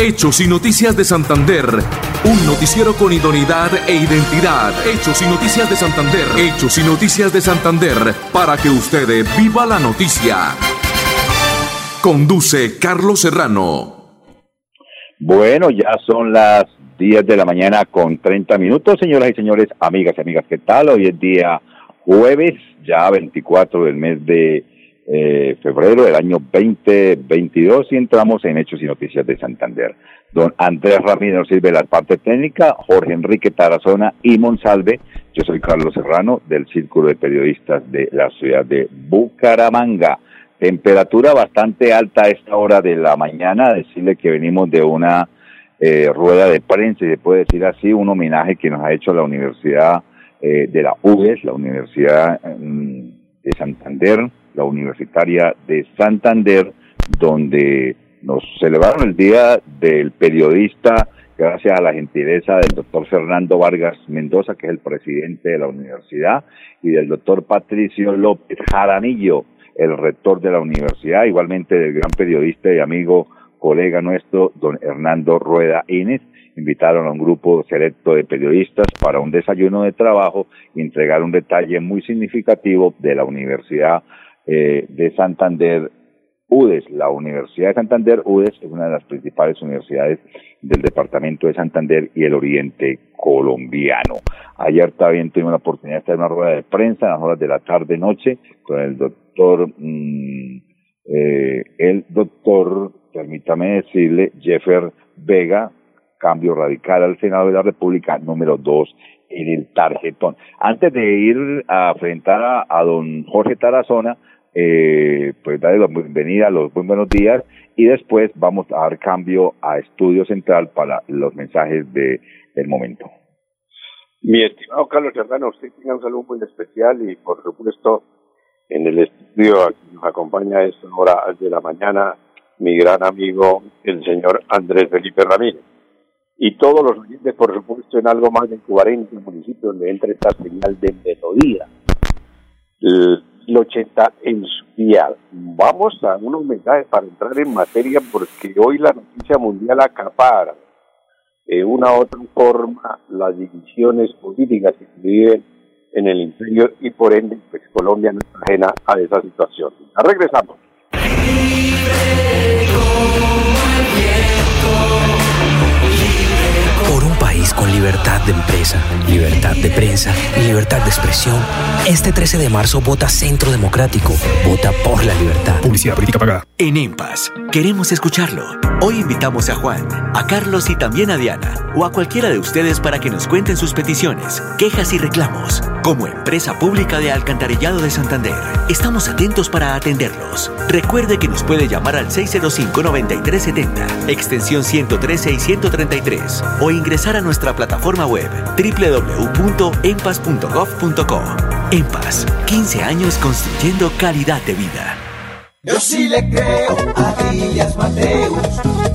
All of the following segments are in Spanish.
Hechos y Noticias de Santander. Un noticiero con idoneidad e identidad. Hechos y Noticias de Santander. Hechos y Noticias de Santander. Para que usted viva la noticia. Conduce Carlos Serrano. Bueno, ya son las 10 de la mañana con 30 minutos, señoras y señores, amigas y amigas, ¿qué tal? Hoy es día jueves, ya 24 del mes de eh, febrero del año 2022 y entramos en Hechos y Noticias de Santander. Don Andrés Ramírez nos sirve la parte técnica, Jorge Enrique Tarazona y Monsalve. Yo soy Carlos Serrano del Círculo de Periodistas de la ciudad de Bucaramanga. Temperatura bastante alta a esta hora de la mañana. Decirle que venimos de una eh, rueda de prensa, y se puede decir así, un homenaje que nos ha hecho la Universidad eh, de la UES, la Universidad mm, de Santander, la Universitaria de Santander, donde nos celebraron el Día del Periodista gracias a la gentileza del doctor Fernando Vargas Mendoza, que es el presidente de la universidad, y del doctor Patricio López Jaramillo, el rector de la universidad, igualmente del gran periodista y amigo, colega nuestro, don Hernando Rueda Inés, invitaron a un grupo selecto de periodistas para un desayuno de trabajo y entregar un detalle muy significativo de la Universidad eh, de Santander, UDES. La Universidad de Santander, UDES, es una de las principales universidades del departamento de Santander y el oriente colombiano. Ayer también tuvimos la oportunidad de estar en una rueda de prensa en las horas de la tarde-noche con el doctor, mm, eh, el doctor, permítame decirle, Jeffer Vega, cambio radical al Senado de la República, número dos en el tarjetón. Antes de ir a enfrentar a, don Jorge Tarazona, eh, pues darle la bienvenida, los muy buenos días y después vamos a dar cambio a Estudio Central para los mensajes de, del momento. Mi estimado Carlos Serrano, usted tiene un saludo muy especial y por supuesto en el estudio nos acompaña a esta hora de la mañana mi gran amigo el señor Andrés Felipe Ramírez y todos los oyentes, por supuesto, en algo más de 40 municipios donde entra esta señal de melodía. El 80 en su día. Vamos a unos mensajes para entrar en materia porque hoy la noticia mundial acapara de una u otra forma las divisiones políticas que se viven en el interior y por ende pues Colombia no está ajena a esa situación. Regresamos con libertad de empresa, libertad de prensa y libertad de expresión. Este 13 de marzo vota Centro Democrático. Vota por la libertad. Publicidad política pagada. En EMPAS, queremos escucharlo. Hoy invitamos a Juan, a Carlos y también a Diana, o a cualquiera de ustedes para que nos cuenten sus peticiones, quejas y reclamos. Como empresa pública de Alcantarillado de Santander, estamos atentos para atenderlos. Recuerde que nos puede llamar al 605-9370, extensión 113 y 133, o ingresar a nuestra plataforma web www.empas.gov.co. Empas, 15 años construyendo calidad de vida. Yo sí le creo a Díaz Mateus,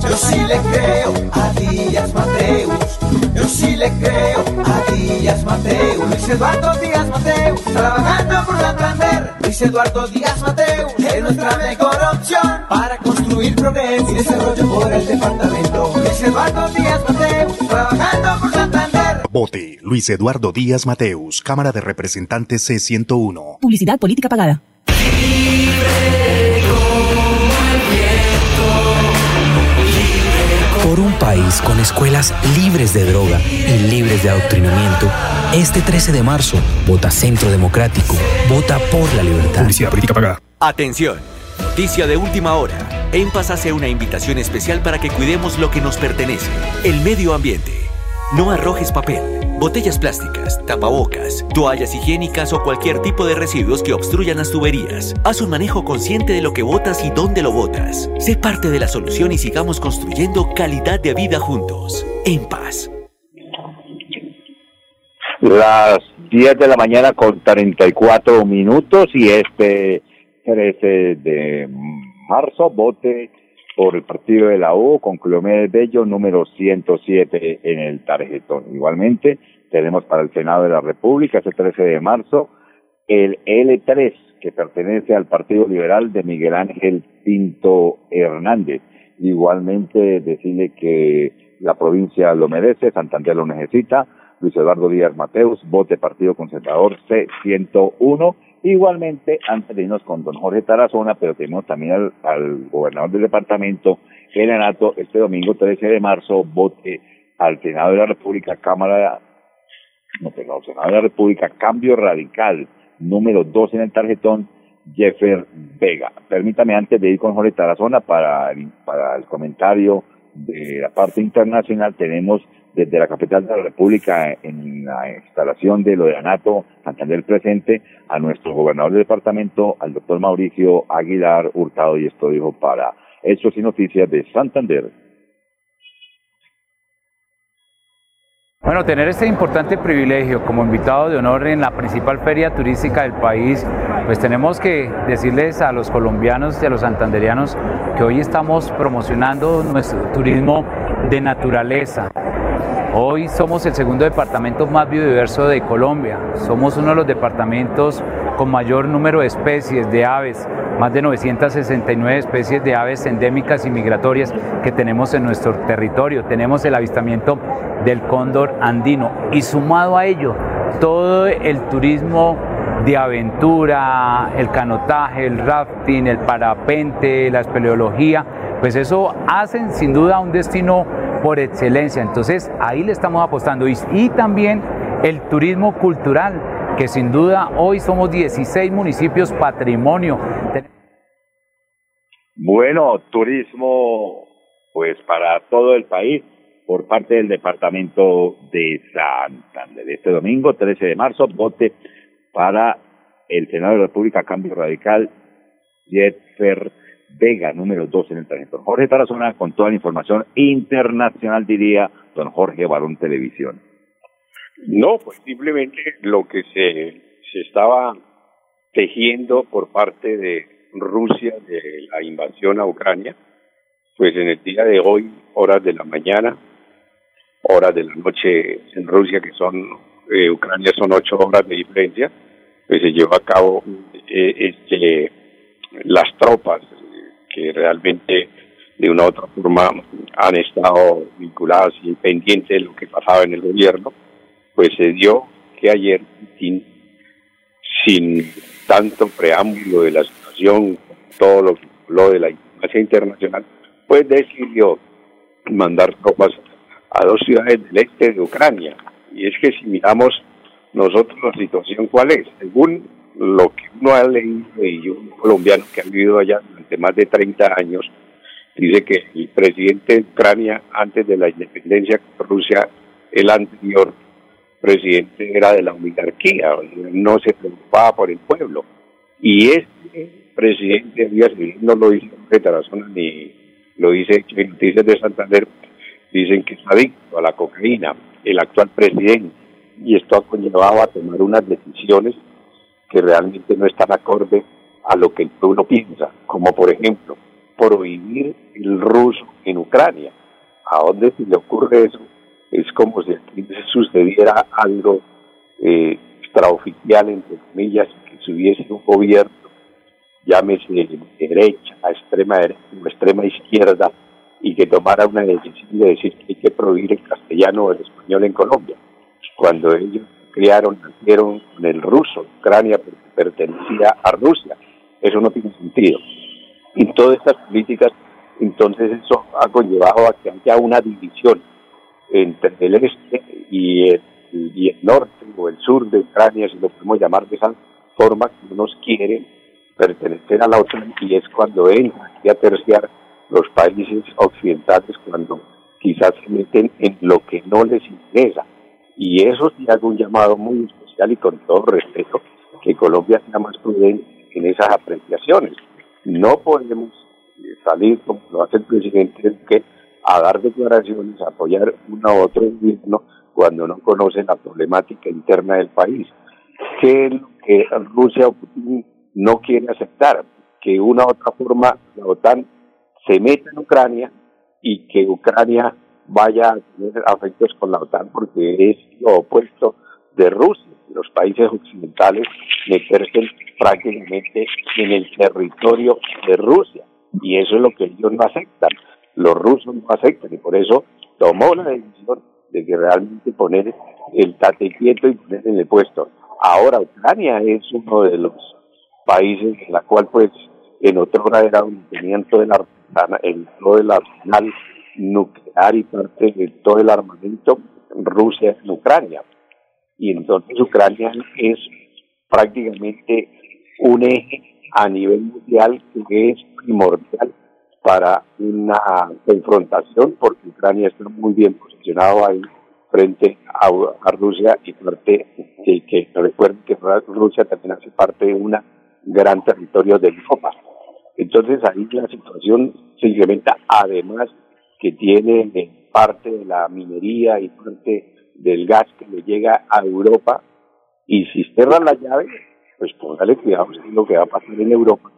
yo sí le creo a Díaz Mateus, yo sí le creo a Díaz Mateus, Luis Eduardo Díaz Mateus, trabajando por Santander, Luis Eduardo Díaz Mateus, es nuestra mejor opción para construir progreso y desarrollo por el departamento. Luis Eduardo Díaz Mateus, trabajando Vote Luis Eduardo Díaz Mateus, Cámara de Representantes C101. Publicidad política pagada. Por un país con escuelas libres de droga y libres de adoctrinamiento, este 13 de marzo, vota Centro Democrático, vota por la libertad. Publicidad política pagada. Atención, noticia de última hora. En Paz hace una invitación especial para que cuidemos lo que nos pertenece, el medio ambiente. No arrojes papel, botellas plásticas, tapabocas, toallas higiénicas o cualquier tipo de residuos que obstruyan las tuberías. Haz un manejo consciente de lo que botas y dónde lo botas. Sé parte de la solución y sigamos construyendo calidad de vida juntos. En paz. Las 10 de la mañana con 34 minutos y este 13 de marzo, vote por el partido de la U con Cleomedes Bello, número 107 en el tarjetón. Igualmente, tenemos para el Senado de la República, ese 13 de marzo, el L3, que pertenece al Partido Liberal de Miguel Ángel Pinto Hernández. Igualmente decirle que la provincia lo merece, Santander lo necesita. Luis Eduardo Díaz Mateus, vote Partido Conservador C101. Igualmente, antes de irnos con don Jorge Tarazona, pero tenemos también al, gobernador del departamento, el Anato, este domingo 13 de marzo, vote al Senado de la República, Cámara, no, perdón, Senado de la República, Cambio Radical, número 2 en el tarjetón, Jeffer Vega. Permítame antes de ir con Jorge Tarazona para para el comentario de la parte internacional, tenemos desde la capital de la República en la instalación de lo de ANATO Santander presente a nuestro gobernador del departamento, al doctor Mauricio Aguilar Hurtado, y esto dijo para Hechos y Noticias de Santander. Bueno, tener este importante privilegio como invitado de honor en la principal feria turística del país, pues tenemos que decirles a los colombianos y a los santanderianos que hoy estamos promocionando nuestro turismo de naturaleza. Hoy somos el segundo departamento más biodiverso de Colombia. Somos uno de los departamentos con mayor número de especies de aves, más de 969 especies de aves endémicas y migratorias que tenemos en nuestro territorio. Tenemos el avistamiento del cóndor andino y sumado a ello todo el turismo de aventura, el canotaje, el rafting, el parapente, la espeleología, pues eso hacen sin duda un destino por excelencia. Entonces ahí le estamos apostando y, también el turismo cultural, que sin duda hoy somos 16 municipios patrimonio. Bueno, turismo pues para todo el país por parte del departamento de Santander. Este domingo, 13 de marzo, vote para el Senado de la República Cambio Radical, Jetfer Vega, número 2 en el tarjeta. Jorge Tarazona con toda la información internacional, diría don Jorge Barón Televisión. No, pues simplemente lo que se, se estaba tejiendo por parte de Rusia de la invasión a Ucrania, pues en el día de hoy, horas de la mañana, horas de la noche en Rusia, que son, eh, Ucrania son ocho horas de diferencia, pues se llevó a cabo eh, este, las tropas que realmente de una u otra forma han estado vinculadas y pendientes de lo que pasaba en el gobierno, pues se dio que ayer, sin, tanto preámbulo de la situación, todo lo, lo de la información internacional, pues decidió mandar tropas a dos ciudades del este de Ucrania. Y es que si miramos nosotros la situación cuál es, según lo que uno ha leído y un colombiano que ha vivido allá durante más de 30 años, dice que el presidente de Ucrania antes de la independencia de Rusia, el anterior presidente era de la oligarquía, no se preocupaba por el pueblo. Y este presidente no lo dice de Tarazona ni lo dice Noticias de Santander, dicen que es adicto a la cocaína, el actual presidente, y esto ha conllevado a tomar unas decisiones que realmente no están acorde a lo que el pueblo piensa, como por ejemplo prohibir el ruso en Ucrania. ¿A dónde se le ocurre eso? Es como si aquí sucediera algo eh, extraoficial, entre comillas, que si hubiese un gobierno, llámese de derecha, a extrema derecha o extrema izquierda, y que tomara una decisión de decir que hay que prohibir el castellano o el español en Colombia, cuando ellos criaron, nacieron con el ruso, Ucrania pertenecía a Rusia. Eso no tiene sentido. Y todas estas políticas, entonces eso ha conllevado a que haya una división entre el este y el, y el norte o el sur de Ucrania, si lo podemos llamar de esa forma, que unos quieren pertenecer a la otra y es cuando entra aquí a terciar los países occidentales cuando quizás se meten en lo que no les interesa. Y eso sí hago un llamado muy especial y con todo respeto, que Colombia sea más prudente en esas apreciaciones. No podemos salir, como lo hace el presidente, que a dar declaraciones, a apoyar uno a otro gobierno cuando no conocen la problemática interna del país. Que lo que Rusia no quiere aceptar, que una u otra forma la OTAN se meta en Ucrania y que Ucrania vaya a tener afectos con la OTAN porque es lo opuesto de Rusia. Los países occidentales meterse prácticamente en el territorio de Rusia y eso es lo que ellos no aceptan. los rusos no aceptan y por eso tomó la decisión de que realmente poner el tate quieto y poner en el puesto. Ahora Ucrania es uno de los países en la cual pues en otra hora era donde tenían todo el, todo el arsenal nuclear y parte de todo el armamento Rusia en Ucrania. Y entonces Ucrania es prácticamente un eje a nivel mundial que es primordial para una confrontación porque Ucrania está muy bien posicionado ahí frente a, Rusia y parte que, que recuerden que Rusia también hace parte de un gran territorio de Europa. Entonces ahí la situación se incrementa, además que tiene parte de la minería y parte del gas que le llega a Europa, y si cierran la llave, pues póngale cuidado, es lo que va a pasar en Europa.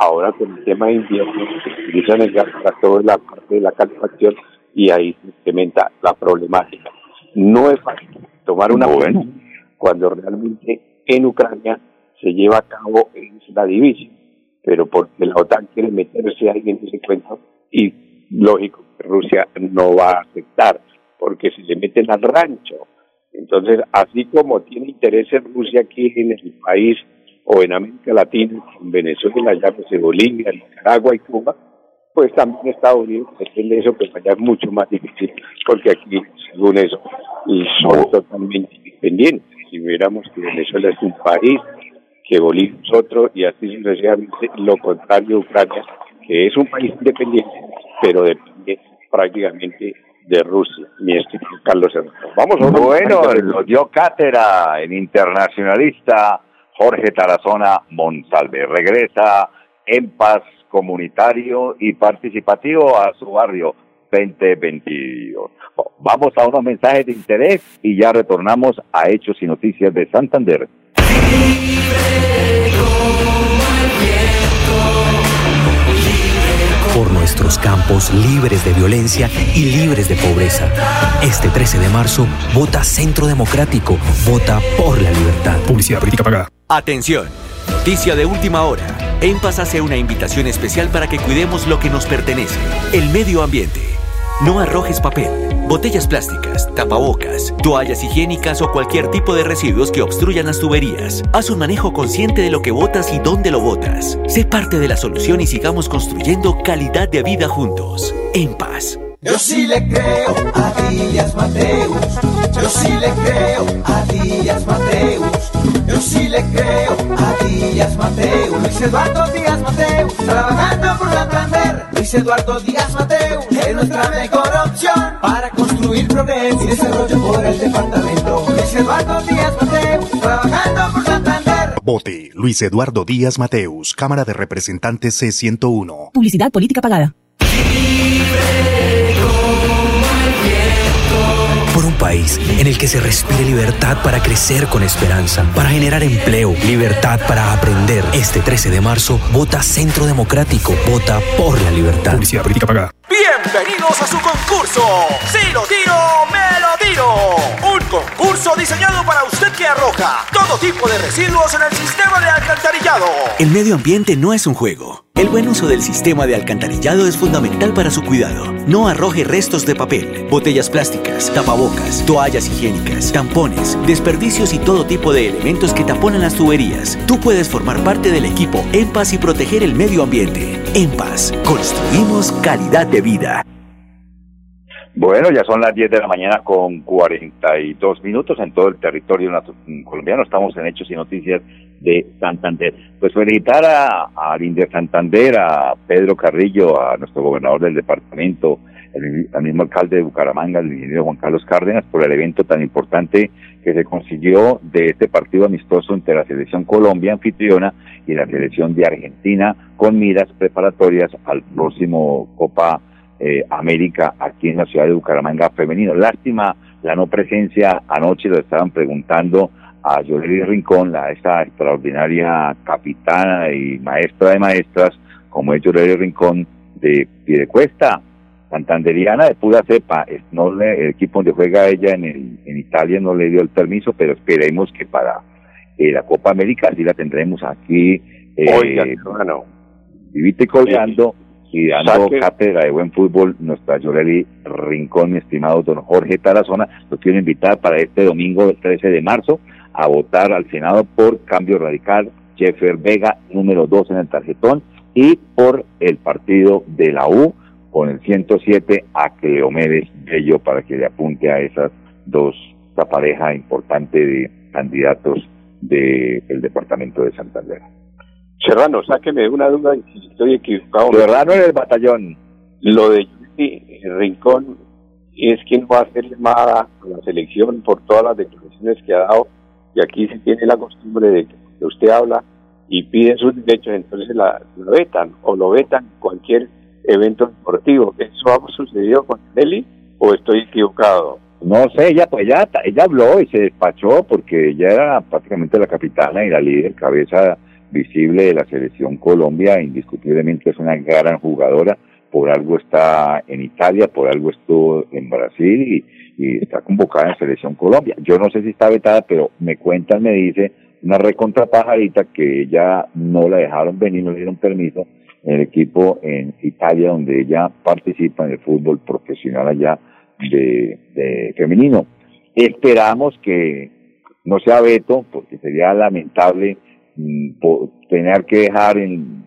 Ahora con el tema de invierno, utilizan el gas para toda la parte de la calefacción y ahí se incrementa la problemática. No es fácil tomar una bueno. cuando realmente en Ucrania se lleva a cabo la división pero porque la OTAN quiere meterse ahí en ese cuento y lógico que Rusia no va a aceptar porque se le meten al rancho. Entonces, así como tiene interés en Rusia aquí en el país o en América Latina, en Venezuela, llámese Bolivia, Nicaragua y Cuba, pues también Estados Unidos de eso, pues allá es mucho más difícil, porque aquí, según eso, son totalmente independientes. Si viéramos que Venezuela es un país que Bolivia es otro y así sucesivamente lo contrario Ucrania, que es un país independiente, pero depende prácticamente de Rusia, mi estimado Carlos Vamos a Bueno, lo dio cátedra en internacionalista Jorge Tarazona Monsalve. Regresa en paz comunitario y participativo a su barrio 2022. Vamos a unos mensajes de interés y ya retornamos a Hechos y Noticias de Santander. Por nuestros campos libres de violencia y libres de pobreza. Este 13 de marzo, vota Centro Democrático, vota por la libertad. Publicidad política pagada. Atención, noticia de última hora. En Paz hace una invitación especial para que cuidemos lo que nos pertenece, el medio ambiente. No arrojes papel botellas plásticas, tapabocas, toallas higiénicas o cualquier tipo de residuos que obstruyan las tuberías. Haz un manejo consciente de lo que botas y dónde lo botas. Sé parte de la solución y sigamos construyendo calidad de vida juntos. En paz. Yo sí le creo a Díaz Mateus. Yo sí le creo a Díaz Mateus. Yo sí le creo a Díaz Mateus. Luis Eduardo Díaz Mateus. Trabajando por Santander. Luis Eduardo Díaz Mateus. Es nuestra mejor opción para construir progreso y desarrollo por el departamento. Luis Eduardo Díaz Mateus. Trabajando por Santander. Vote Luis Eduardo Díaz Mateus. Cámara de Representantes C101. Publicidad política pagada. Por un país en el que se respire libertad para crecer con esperanza, para generar empleo, libertad para aprender. Este 13 de marzo, vota Centro Democrático, vota por la libertad. Publicidad política pagada. Bienvenidos a su concurso. Si lo tiro, me lo tiro. Diseñado para usted que arroja todo tipo de residuos en el sistema de alcantarillado. El medio ambiente no es un juego. El buen uso del sistema de alcantarillado es fundamental para su cuidado. No arroje restos de papel, botellas plásticas, tapabocas, toallas higiénicas, tampones, desperdicios y todo tipo de elementos que taponan las tuberías. Tú puedes formar parte del equipo En Paz y proteger el medio ambiente. En Paz, construimos calidad de vida. Bueno, ya son las 10 de la mañana con 42 minutos en todo el territorio colombiano. Estamos en Hechos y Noticias de Santander. Pues felicitar a, a Santander, a Pedro Carrillo, a nuestro gobernador del departamento, el, al mismo alcalde de Bucaramanga, el ingeniero Juan Carlos Cárdenas, por el evento tan importante que se consiguió de este partido amistoso entre la selección Colombia anfitriona y la selección de Argentina con miras preparatorias al próximo Copa eh, América aquí en la ciudad de Bucaramanga femenino. Lástima la no presencia, anoche lo estaban preguntando a Yoleli Rincón, la, esta extraordinaria capitana y maestra de maestras, como es Yoleli Rincón de Piedecuesta, santanderiana de pura cepa. No el equipo donde juega ella en, en Italia no le dio el permiso, pero esperemos que para eh, la Copa América sí la tendremos aquí. Eh, Oiga, hermano. Colgando y dando cátedra de buen fútbol, nuestra Yoreli Rincón, mi estimado don Jorge Tarazona, lo quiero invitar para este domingo, el 13 de marzo, a votar al Senado por Cambio Radical, Jeffer Vega, número 2 en el tarjetón, y por el partido de la U, con el 107 a Cleomedes Bello, para que le apunte a esas dos, esta pareja importante de candidatos del departamento de Santander. Serrano, sáqueme una duda si estoy equivocado. Serrano en el batallón. Lo de Rincón es quien va a hacer llamada a la selección por todas las declaraciones que ha dado y aquí se tiene la costumbre de que usted habla y pide sus derechos, entonces la, vetan o lo vetan cualquier evento deportivo. ¿Eso ha sucedido con Nelly o estoy equivocado? No sé, ella pues ella, ella habló y se despachó porque ella era prácticamente la capitana y la líder, cabeza visible de la selección Colombia, indiscutiblemente es una gran jugadora, por algo está en Italia, por algo estuvo en Brasil y, está convocada en Selección Colombia. Yo no sé si está vetada, pero me cuentan, me dice, una recontra pajarita que ella no la dejaron venir, no le dieron permiso en el equipo en Italia donde ella participa en el fútbol profesional allá de femenino. Esperamos que no sea veto, porque sería lamentable mm, tener que dejar en,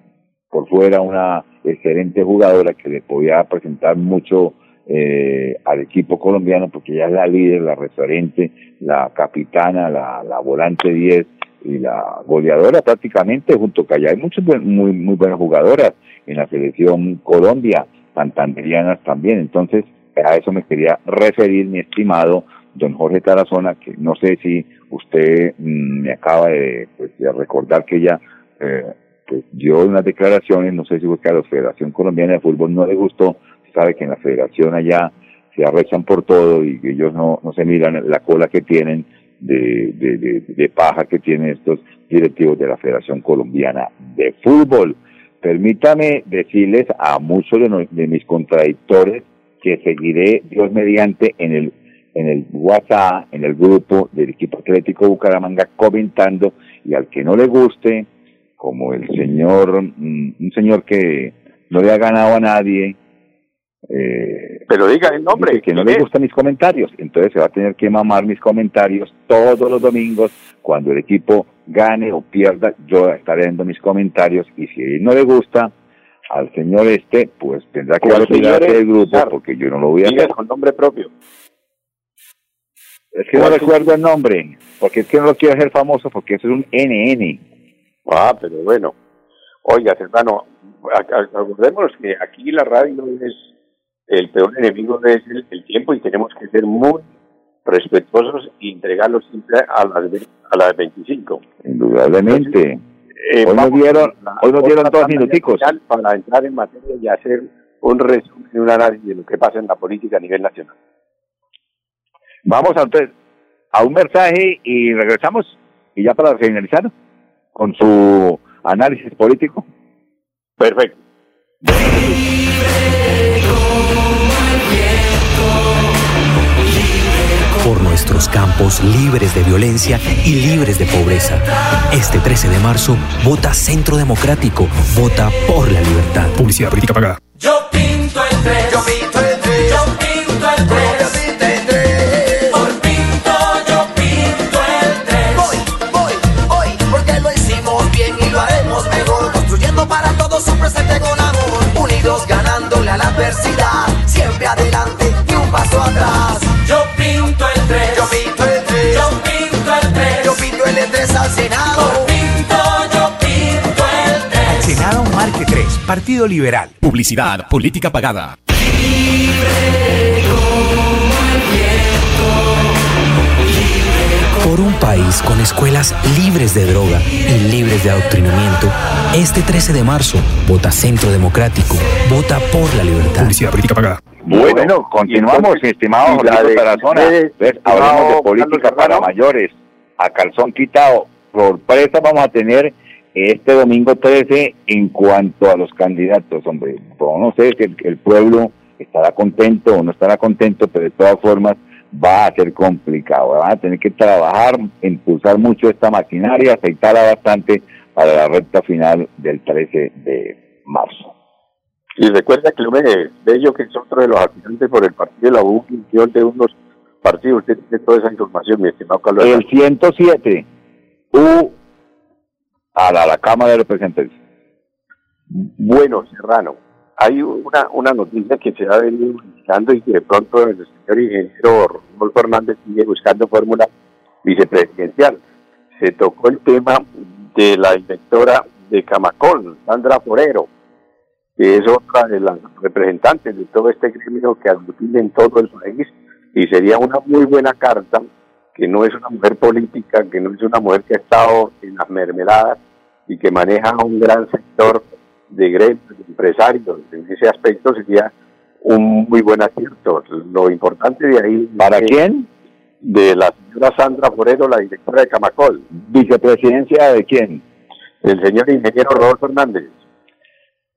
por fuera una excelente jugadora que le podía presentar mucho eh, al equipo colombiano porque ella es la líder, la referente, la capitana, la, la volante 10 y la goleadora prácticamente junto que allá hay muchas muy muy buenas jugadoras en la selección Colombia, santanderianas también, entonces a eso me quería referir mi estimado don Jorge Tarazona, que no sé si usted mm, me acaba de, pues, de recordar que ella eh, pues dio unas declaraciones, no sé si fue que a la Federación Colombiana de Fútbol no le gustó, sabe que en la federación allá se arrechan por todo y ellos no, no se miran la cola que tienen de, paja que tienen estos directivos de la Federación Colombiana de Fútbol. Permítame decirles a muchos de, de mis contradictores que seguiré Dios mediante en el en el WhatsApp, en el grupo del equipo atlético Bucaramanga comentando y al que no le guste, como el señor, mm, un señor que no le ha ganado a nadie, eh, pero diga el nombre. Que no le gustan mis comentarios. Entonces se va a tener que mamar mis comentarios todos los domingos. Cuando el equipo gane o pierda, yo estaré dando mis comentarios. Y si no le gusta al señor este, pues tendrá que retirarse del grupo porque yo no lo voy a hacer. con nombre propio. Es que no recuerdo el nombre, porque es que no lo quiero hacer famoso, porque eso es un NN. Ah, pero bueno. Oiga, hermano, acordémonos que aquí la radio es el peor enemigo es el, tiempo y tenemos que ser muy respetuosos y entregarlo siempre a las, a las 25. Indudablemente. Eh, hoy, nos dieron, hoy nos dieron dos minuticos. Para entrar en materia y hacer un resumen, un análisis de lo que pasa en la política a nivel nacional. Vamos entonces a un mensaje y regresamos y ya para finalizar con su análisis político. Perfecto. Por nuestros campos libres de violencia y libres de pobreza. Este 13 de marzo, vota Centro Democrático. Vota por la libertad. Publicidad política pagada. Yo pinto el 3. Yo pinto el presente con amor. Unidos ganándole a la adversidad. Siempre adelante y un paso atrás. Yo pinto el 3. Yo pinto el 3. Yo pinto el 3. Yo pinto el 3 al Senado. Yo pinto, yo pinto el 3. Senado Marque 3. Partido Liberal. Publicidad, política pagada. Libre como el viento por un país con escuelas libres de droga y libres de adoctrinamiento, este 13 de marzo, vota Centro Democrático, vota por la libertad. Publicidad política pagada. Bueno, continuamos, estimado Jorge Tarazona. Hablamos de política para mayores. A calzón quitado. Sorpresa vamos a tener este domingo 13 en cuanto a los candidatos, hombre. No sé si el pueblo estará contento o no estará contento, pero de todas formas va a ser complicado. Van a tener que trabajar, impulsar mucho esta maquinaria, afeitarla bastante para la recta final del 13 de marzo. Y recuerda que de Bello, que es otro de los aspirantes por el partido de la U, de unos partidos. Usted tiene toda esa información, mi estimado Carlos. El 107, U a la, la Cámara de Representantes. Bueno, Serrano, hay una, una noticia que se ha venido buscando y que de pronto el señor ingeniero Rodolfo Hernández sigue buscando fórmula vicepresidencial. Se tocó el tema de la directora de Camacol, Sandra Forero, que es otra de las representantes de todo este gremio que aglutina en todo el país y sería una muy buena carta que no es una mujer política, que no es una mujer que ha estado en las mermeladas y que maneja un gran sector de gremios, de empresarios. En ese aspecto sería un muy buen acierto. Lo importante de ahí... ¿Para quién? De la señora Sandra Forero, la directora de Camacol. ¿Vicepresidencia de quién? El señor ingeniero Rodolfo Hernández.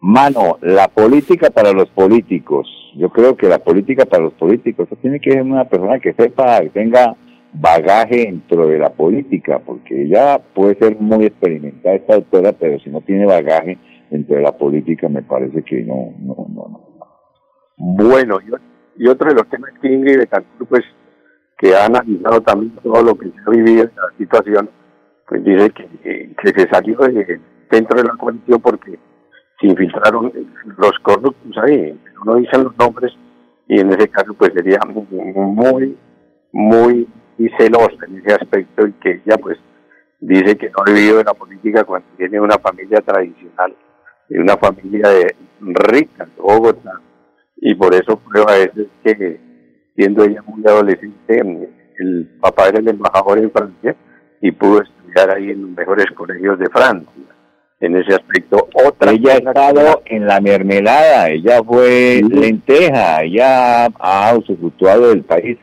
Mano, la política para los políticos. Yo creo que la política para los políticos, eso tiene que ser una persona que sepa, que tenga bagaje dentro de la política, porque ella puede ser muy experimentada esta doctora, pero si no tiene bagaje dentro de la política, me parece que no, no, no. no. Bueno, y, otro de los temas que Ingrid Betancourt, pues, que ha analizado también todo lo que se ha vivido en la situación, pues dice que, se salió de, dentro de la coalición porque se infiltraron los corruptos ahí, no dicen los nombres, y en ese caso pues sería muy, muy celosa en ese aspecto y que ella pues dice que no ha vivido en la política cuando tiene una familia tradicional, y una familia de rica de Bogotá, y por eso prueba es que siendo ella muy adolescente, el papá era el embajador en Francia y pudo estudiar ahí en los mejores colegios de Francia en ese aspecto. Otra ella ha estado en la mermelada, ella fue lenteja, ella ha usufructuado del país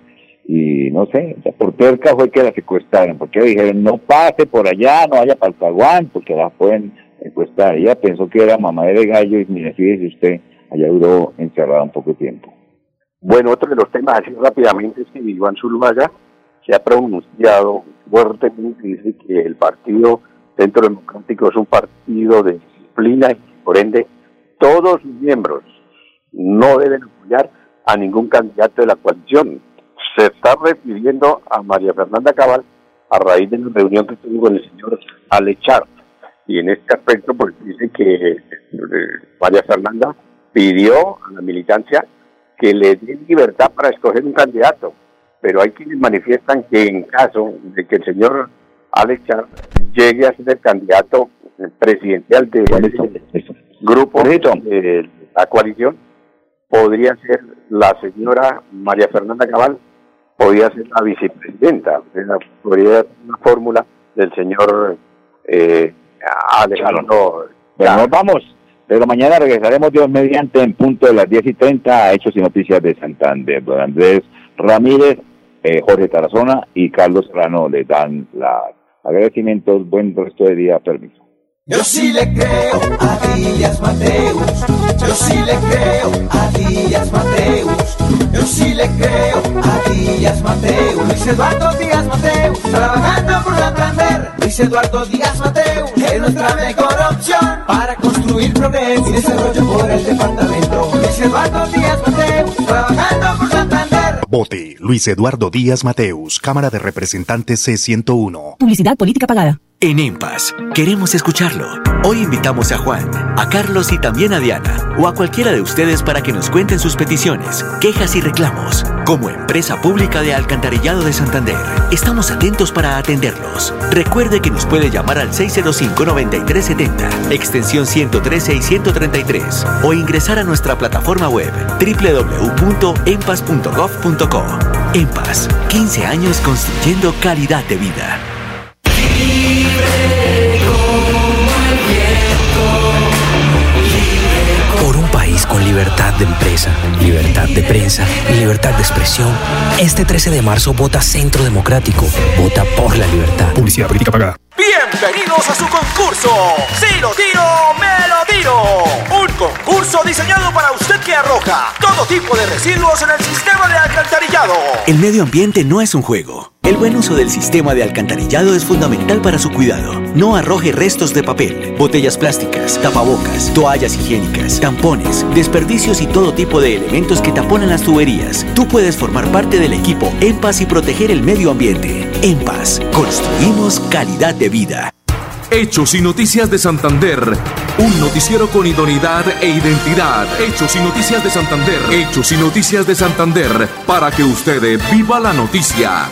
y no sé, por terca fue que la secuestraron, porque dijeron no pase por allá, no vaya para el Caguán, porque la pueden secuestrar. Ella pensó que era mamá de gallo y mire, fíjese usted, allá duró encerrada un poco de tiempo. Bueno, otro de los temas así rápidamente es que Iván Zuluaga se ha pronunciado fuertemente, dice que el partido Centro Democrático es un partido de disciplina y por ende todos sus miembros no deben apoyar a ningún candidato de la coalición. Se está refiriendo a María Fernanda Cabal a raíz de la reunión que tuvo con el señor Alechar. Y en este aspecto, pues dice que eh, María Fernanda pidió a la militancia que le dé libertad para escoger un candidato. Pero hay quienes manifiestan que en caso de que el señor Alechar llegue a ser el candidato presidencial de ese grupo de la coalición, podría ser la señora María Fernanda Cabal, podría ser la vicepresidenta, podría ser una fórmula del señor eh, Alejandro. Bueno, nos vamos, pero mañana regresaremos Dios mediante en punto de las 10 y 30 a Hechos y Noticias de Santander. Don Andrés Ramírez, eh, Jorge Tarazona y Carlos Serrano le dan la Agradecimientos, buen resto de día, permiso. Yo sí le creo a Díaz Mateus, yo sí le creo a Díaz Mateus, yo sí le creo a Díaz Mateus, Luis Eduardo Díaz Mateus, trabajando por Santander, Luis Eduardo Díaz Mateus, es nuestra mejor opción para construir progreso y desarrollo por el departamento. Luis Eduardo Díaz Mateus, trabajando por Santander. Vote Luis Eduardo Díaz Mateus, Cámara de Representantes C101. Publicidad política pagada. En EMPAS, queremos escucharlo. Hoy invitamos a Juan, a Carlos y también a Diana, o a cualquiera de ustedes para que nos cuenten sus peticiones, quejas y reclamos. Como empresa pública de Alcantarillado de Santander, estamos atentos para atenderlos. Recuerde que nos puede llamar al 605-9370, extensión 113 y 133, o ingresar a nuestra plataforma web www.empas.gov.co. EMPAS, 15 años construyendo calidad de vida. Libertad de empresa, libertad de prensa y libertad de expresión. Este 13 de marzo vota Centro Democrático. Vota por la libertad. Publicidad política pagada. Bienvenidos a su concurso. Si lo tiro, me lo Un concurso diseñado para usted que arroja todo tipo de residuos en el sistema de alcantarillado alcantarillado. El medio ambiente no es un juego. El buen uso del sistema de alcantarillado es fundamental para su cuidado. No arroje restos de papel, botellas plásticas, tapabocas, toallas higiénicas, tampones, desperdicios y todo tipo de elementos que taponan las tuberías. Tú puedes formar parte del equipo En Paz y proteger el medio ambiente. En Paz, construimos calidad de vida. Hechos y Noticias de Santander. Un noticiero con idoneidad e identidad. Hechos y Noticias de Santander. Hechos y Noticias de Santander. Para que usted viva la noticia.